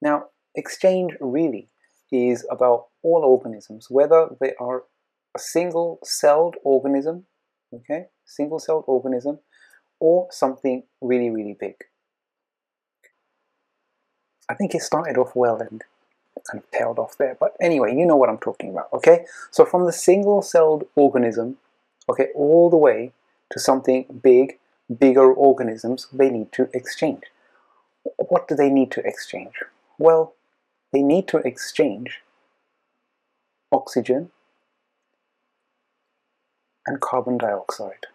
Now, exchange really is about all organisms, whether they are a single celled organism, okay, single celled organism, or something really, really big. I think it started off well and kind of tailed off there. But anyway, you know what I'm talking about, okay? So from the single-celled organism, okay, all the way to something big, bigger organisms, they need to exchange. What do they need to exchange? Well, they need to exchange oxygen and carbon dioxide.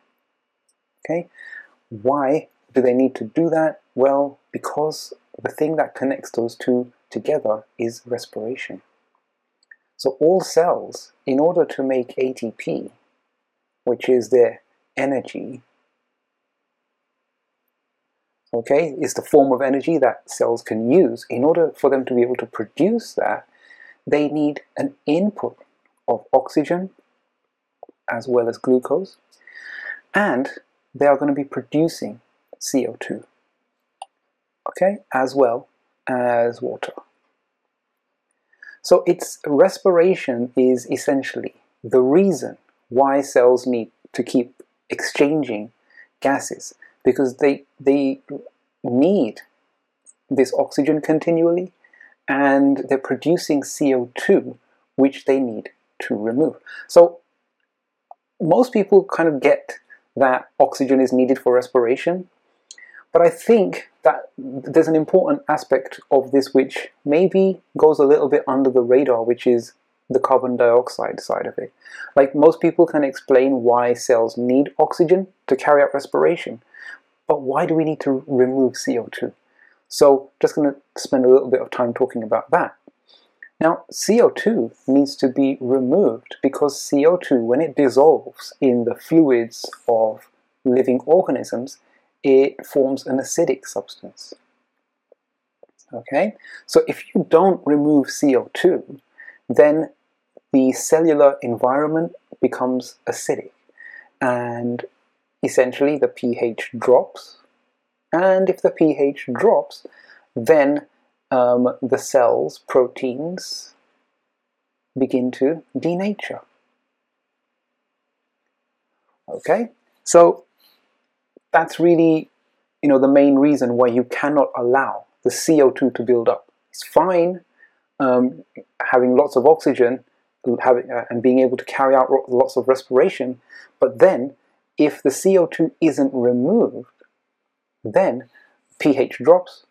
Okay? Why do they need to do that? Well, because the thing that connects those two together is respiration. So all cells, in order to make ATP, which is their energy, okay, is the form of energy that cells can use. In order for them to be able to produce that, they need an input of oxygen as well as glucose, and they are going to be producing CO2 okay, as well as water. So its respiration is essentially the reason why cells need to keep exchanging gases because they they need this oxygen continually and they're producing CO2 which they need to remove. So most people kind of get that oxygen is needed for respiration, but I think that there's an important aspect of this which maybe goes a little bit under the radar, which is the carbon dioxide side of it. Like most people can explain why cells need oxygen to carry out respiration, but why do we need to remove CO2? So just going to spend a little bit of time talking about that. Now, CO2 needs to be removed because CO2, when it dissolves in the fluids of living organisms, it forms an acidic substance. Okay, so if you don't remove CO2, then the cellular environment becomes acidic and essentially the pH drops. And if the pH drops, then um, the cell's proteins begin to denature. Okay, so that's really you know the main reason why you cannot allow the CO2 to build up. It's fine um, having lots of oxygen having, uh, and being able to carry out lots of respiration, but then if the CO2 isn't removed, then pH drops,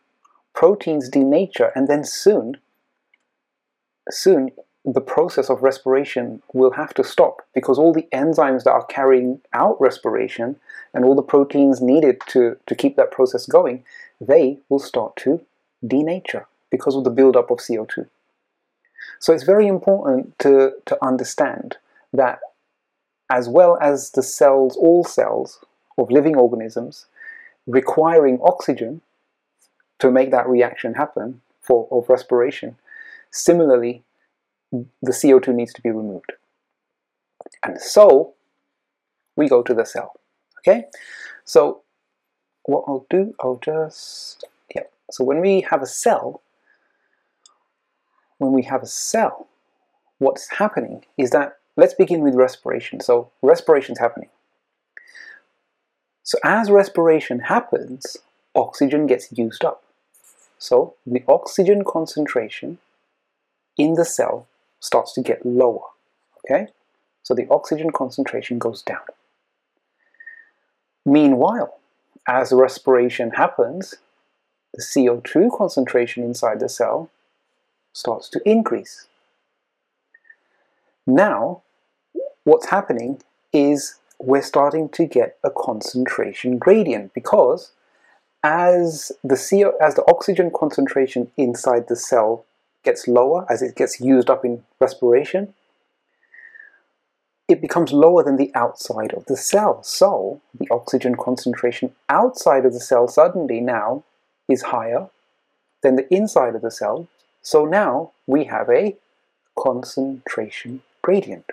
proteins denature, and then soon, soon the process of respiration will have to stop because all the enzymes that are carrying out respiration and all the proteins needed to, to keep that process going, they will start to denature because of the buildup of CO2. So it's very important to, to understand that as well as the cells, all cells of living organisms requiring oxygen to make that reaction happen for of respiration, similarly the CO2 needs to be removed. And so we go to the cell. Okay? So what I'll do, I'll just, yeah. So when we have a cell, when we have a cell, what's happening is that, let's begin with respiration. So respiration is happening. So as respiration happens, oxygen gets used up. So the oxygen concentration in the cell starts to get lower. Okay? So the oxygen concentration goes down. Meanwhile, as respiration happens, the CO2 concentration inside the cell starts to increase. Now, what's happening is we're starting to get a concentration gradient because as the CO, as the oxygen concentration inside the cell gets lower as it gets used up in respiration, it becomes lower than the outside of the cell. So the oxygen concentration outside of the cell suddenly now is higher than the inside of the cell. So now we have a concentration gradient.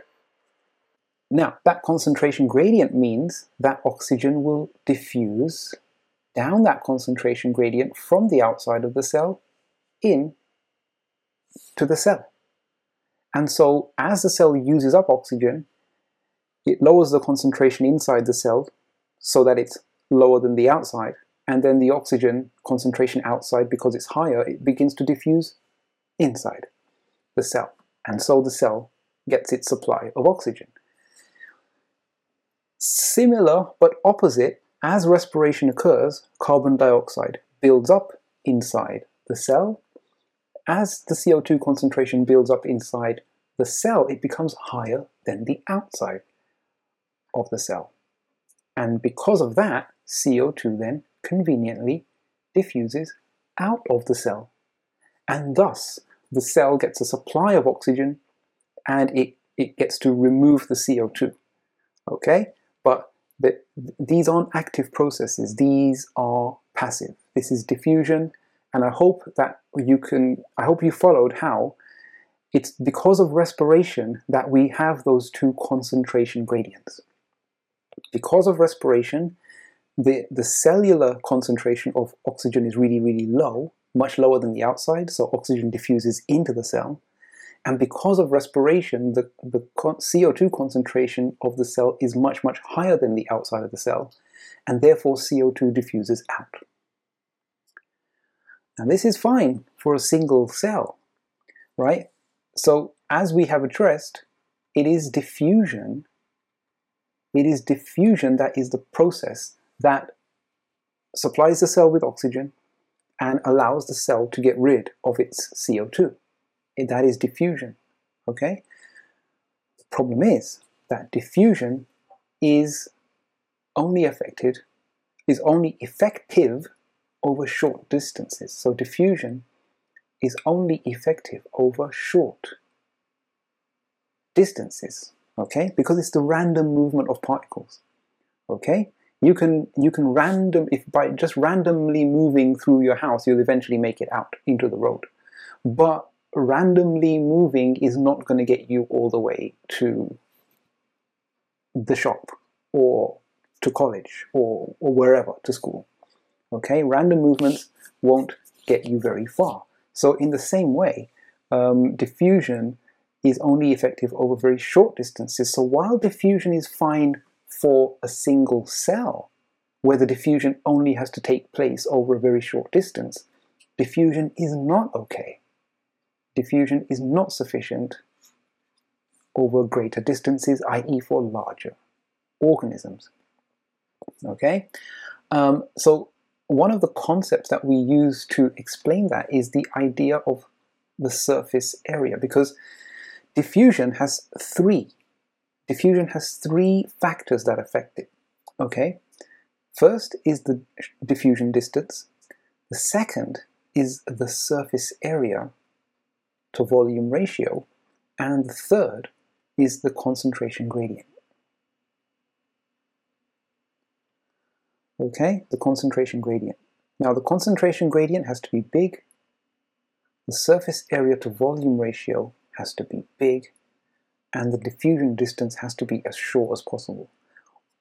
Now, that concentration gradient means that oxygen will diffuse down that concentration gradient from the outside of the cell in to the cell. And so as the cell uses up oxygen, it lowers the concentration inside the cell so that it's lower than the outside. And then the oxygen concentration outside, because it's higher, it begins to diffuse inside the cell. And so the cell gets its supply of oxygen. Similar but opposite, as respiration occurs, carbon dioxide builds up inside the cell. As the CO2 concentration builds up inside the cell, it becomes higher than the outside of the cell. And because of that, CO2 then conveniently diffuses out of the cell. And thus, the cell gets a supply of oxygen and it, it gets to remove the CO2. Okay? But the, these aren't active processes, these are passive. This is diffusion, and I hope that you can, I hope you followed how it's because of respiration that we have those two concentration gradients. Because of respiration, the, the cellular concentration of oxygen is really, really low, much lower than the outside, so oxygen diffuses into the cell. And because of respiration, the, the CO2 concentration of the cell is much, much higher than the outside of the cell, and therefore CO2 diffuses out. Now this is fine for a single cell, right? So as we have addressed, it is diffusion. It is diffusion that is the process that supplies the cell with oxygen and allows the cell to get rid of its CO2. That is diffusion, okay? The problem is that diffusion is only affected, is only effective over short distances. So diffusion is only effective over short distances, okay? Because it's the random movement of particles, okay? You can you can random if by just randomly moving through your house, you'll eventually make it out into the road. But randomly moving is not going to get you all the way to the shop or to college or, or wherever to school. Okay, random movements won't get you very far. So in the same way, um, diffusion is only effective over very short distances. So while diffusion is fine for a single cell, where the diffusion only has to take place over a very short distance, diffusion is not okay. Diffusion is not sufficient over greater distances, i.e. for larger organisms. Okay, um, so one of the concepts that we use to explain that is the idea of the surface area because diffusion has three diffusion has three factors that affect it. Okay? First is the diffusion distance. The second is the surface area to volume ratio and the third is the concentration gradient Okay, the concentration gradient. Now the concentration gradient has to be big, the surface area to volume ratio has to be big, and the diffusion distance has to be as short as possible.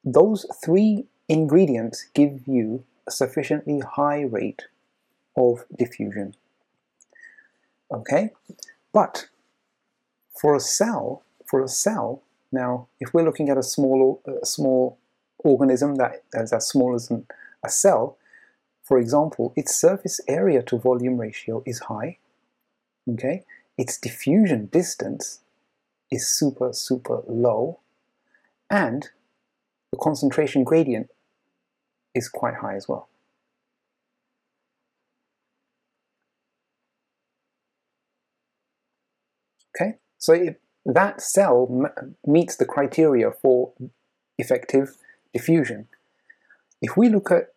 Those three ingredients give you a sufficiently high rate of diffusion. Okay, but for a cell, for a cell, now if we're looking at a small, a small organism that is as small as a cell, for example, its surface area to volume ratio is high. Okay, its diffusion distance is super, super low, and the concentration gradient is quite high as well. Okay, so that cell meets the criteria for effective diffusion. If we look at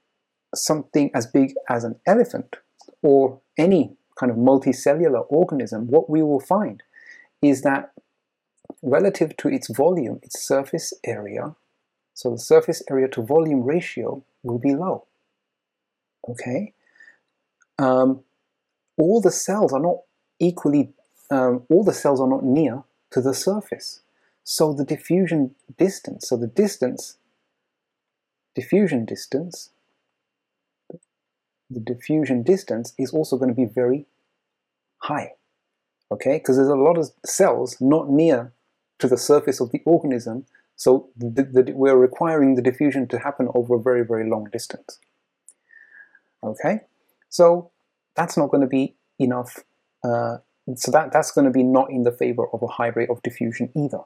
something as big as an elephant or any kind of multicellular organism, what we will find is that relative to its volume, its surface area, so the surface area to volume ratio will be low. Okay? Um, all the cells are not equally, um, all the cells are not near to the surface. So the diffusion distance, so the distance diffusion distance, the diffusion distance is also going to be very high. Okay, because there's a lot of cells not near to the surface of the organism, so the, the, we're requiring the diffusion to happen over a very, very long distance. Okay, so that's not going to be enough. Uh, so that, that's going to be not in the favor of a high rate of diffusion either.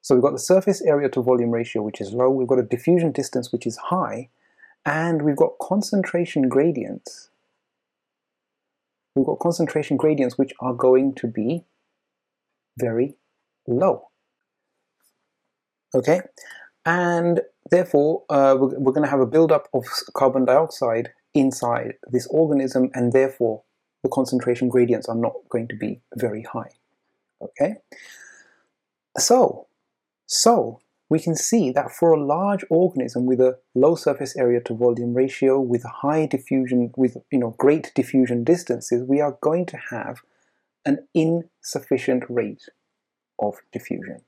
So we've got the surface area to volume ratio, which is low, we've got a diffusion distance, which is high, and we've got concentration gradients. We've got concentration gradients which are going to be very low. Okay, and therefore uh, we're, we're going to have a buildup of carbon dioxide inside this organism, and therefore the concentration gradients are not going to be very high. Okay, so so we can see that for a large organism with a low surface area to volume ratio, with high diffusion, with you know great diffusion distances, we are going to have an insufficient rate of diffusion.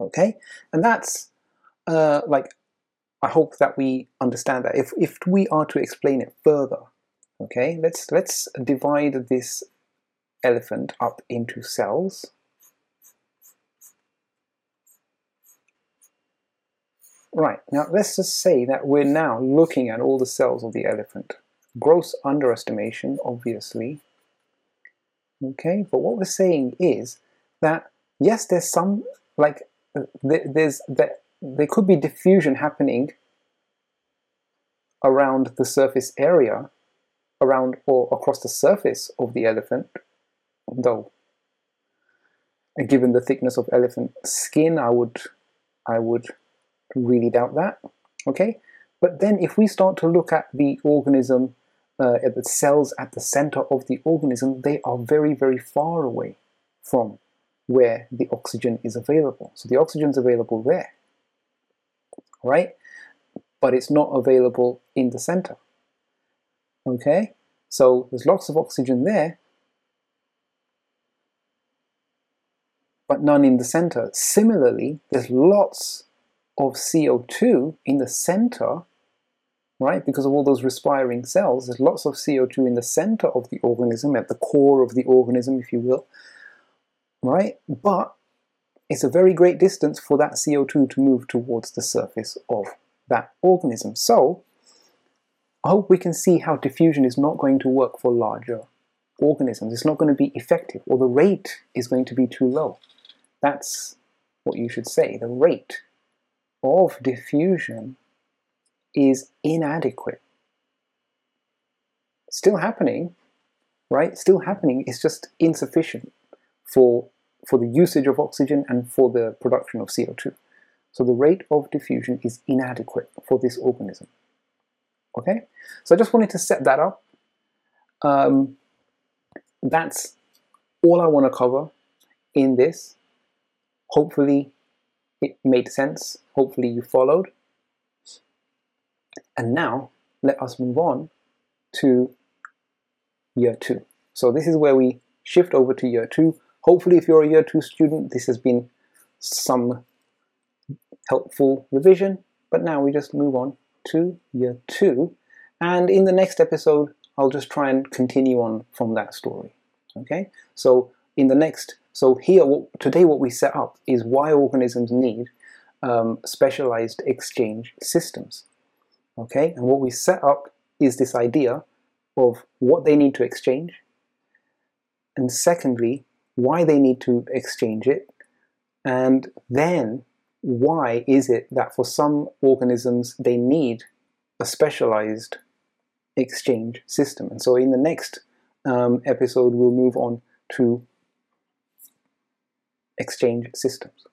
Okay, and that's uh, like I hope that we understand that. If if we are to explain it further, okay, let's let's divide this elephant up into cells. Right, now let's just say that we're now looking at all the cells of the elephant. Gross underestimation, obviously. Okay, but what we're saying is that, yes, there's some, like, there's, that there could be diffusion happening around the surface area, around or across the surface of the elephant, though given the thickness of elephant skin, I would, I would really doubt that. Okay, but then if we start to look at the organism, uh, at the cells at the center of the organism, they are very, very far away from where the oxygen is available. So the oxygen is available there, right? But it's not available in the center. Okay, so there's lots of oxygen there, but none in the center. Similarly, there's lots of CO2 in the center, right? Because of all those respiring cells, there's lots of CO2 in the center of the organism, at the core of the organism, if you will, right? But it's a very great distance for that CO2 to move towards the surface of that organism. So, I hope we can see how diffusion is not going to work for larger organisms. It's not going to be effective, or the rate is going to be too low. That's what you should say. The rate of diffusion is inadequate. Still happening, right? Still happening, it's just insufficient for, for the usage of oxygen and for the production of CO2. So the rate of diffusion is inadequate for this organism. Okay, so I just wanted to set that up. Um, that's all I want to cover in this. Hopefully, it made sense. Hopefully you followed. And now let us move on to year two. So this is where we shift over to year two. Hopefully if you're a year two student, this has been some helpful revision. But now we just move on to year two. And in the next episode, I'll just try and continue on from that story. Okay, so in the next so here, today what we set up is why organisms need um, specialized exchange systems. Okay, and what we set up is this idea of what they need to exchange, and secondly, why they need to exchange it, and then why is it that for some organisms they need a specialized exchange system. And so in the next um, episode, we'll move on to exchange systems.